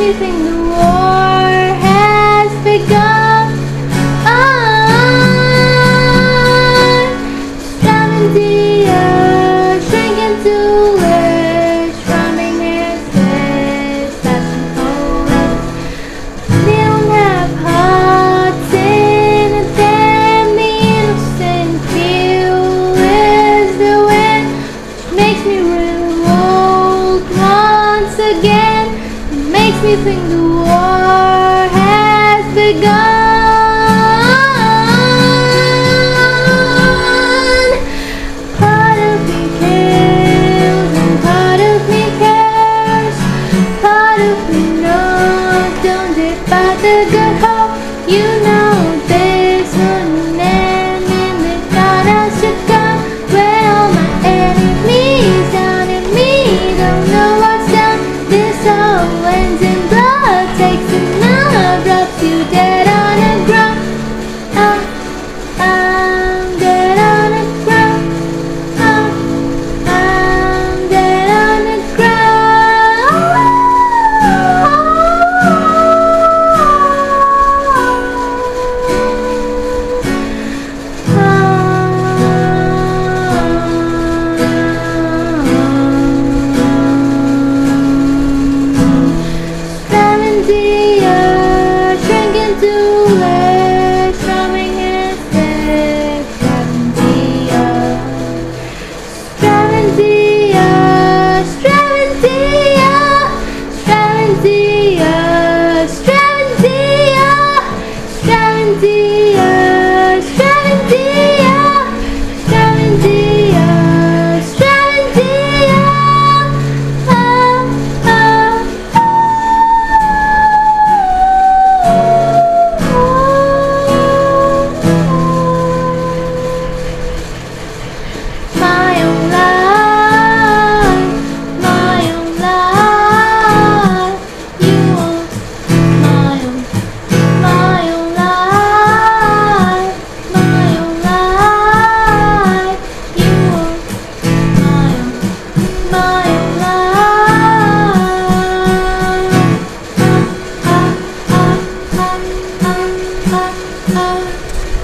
everything the war has begun. everything the war has begun. 的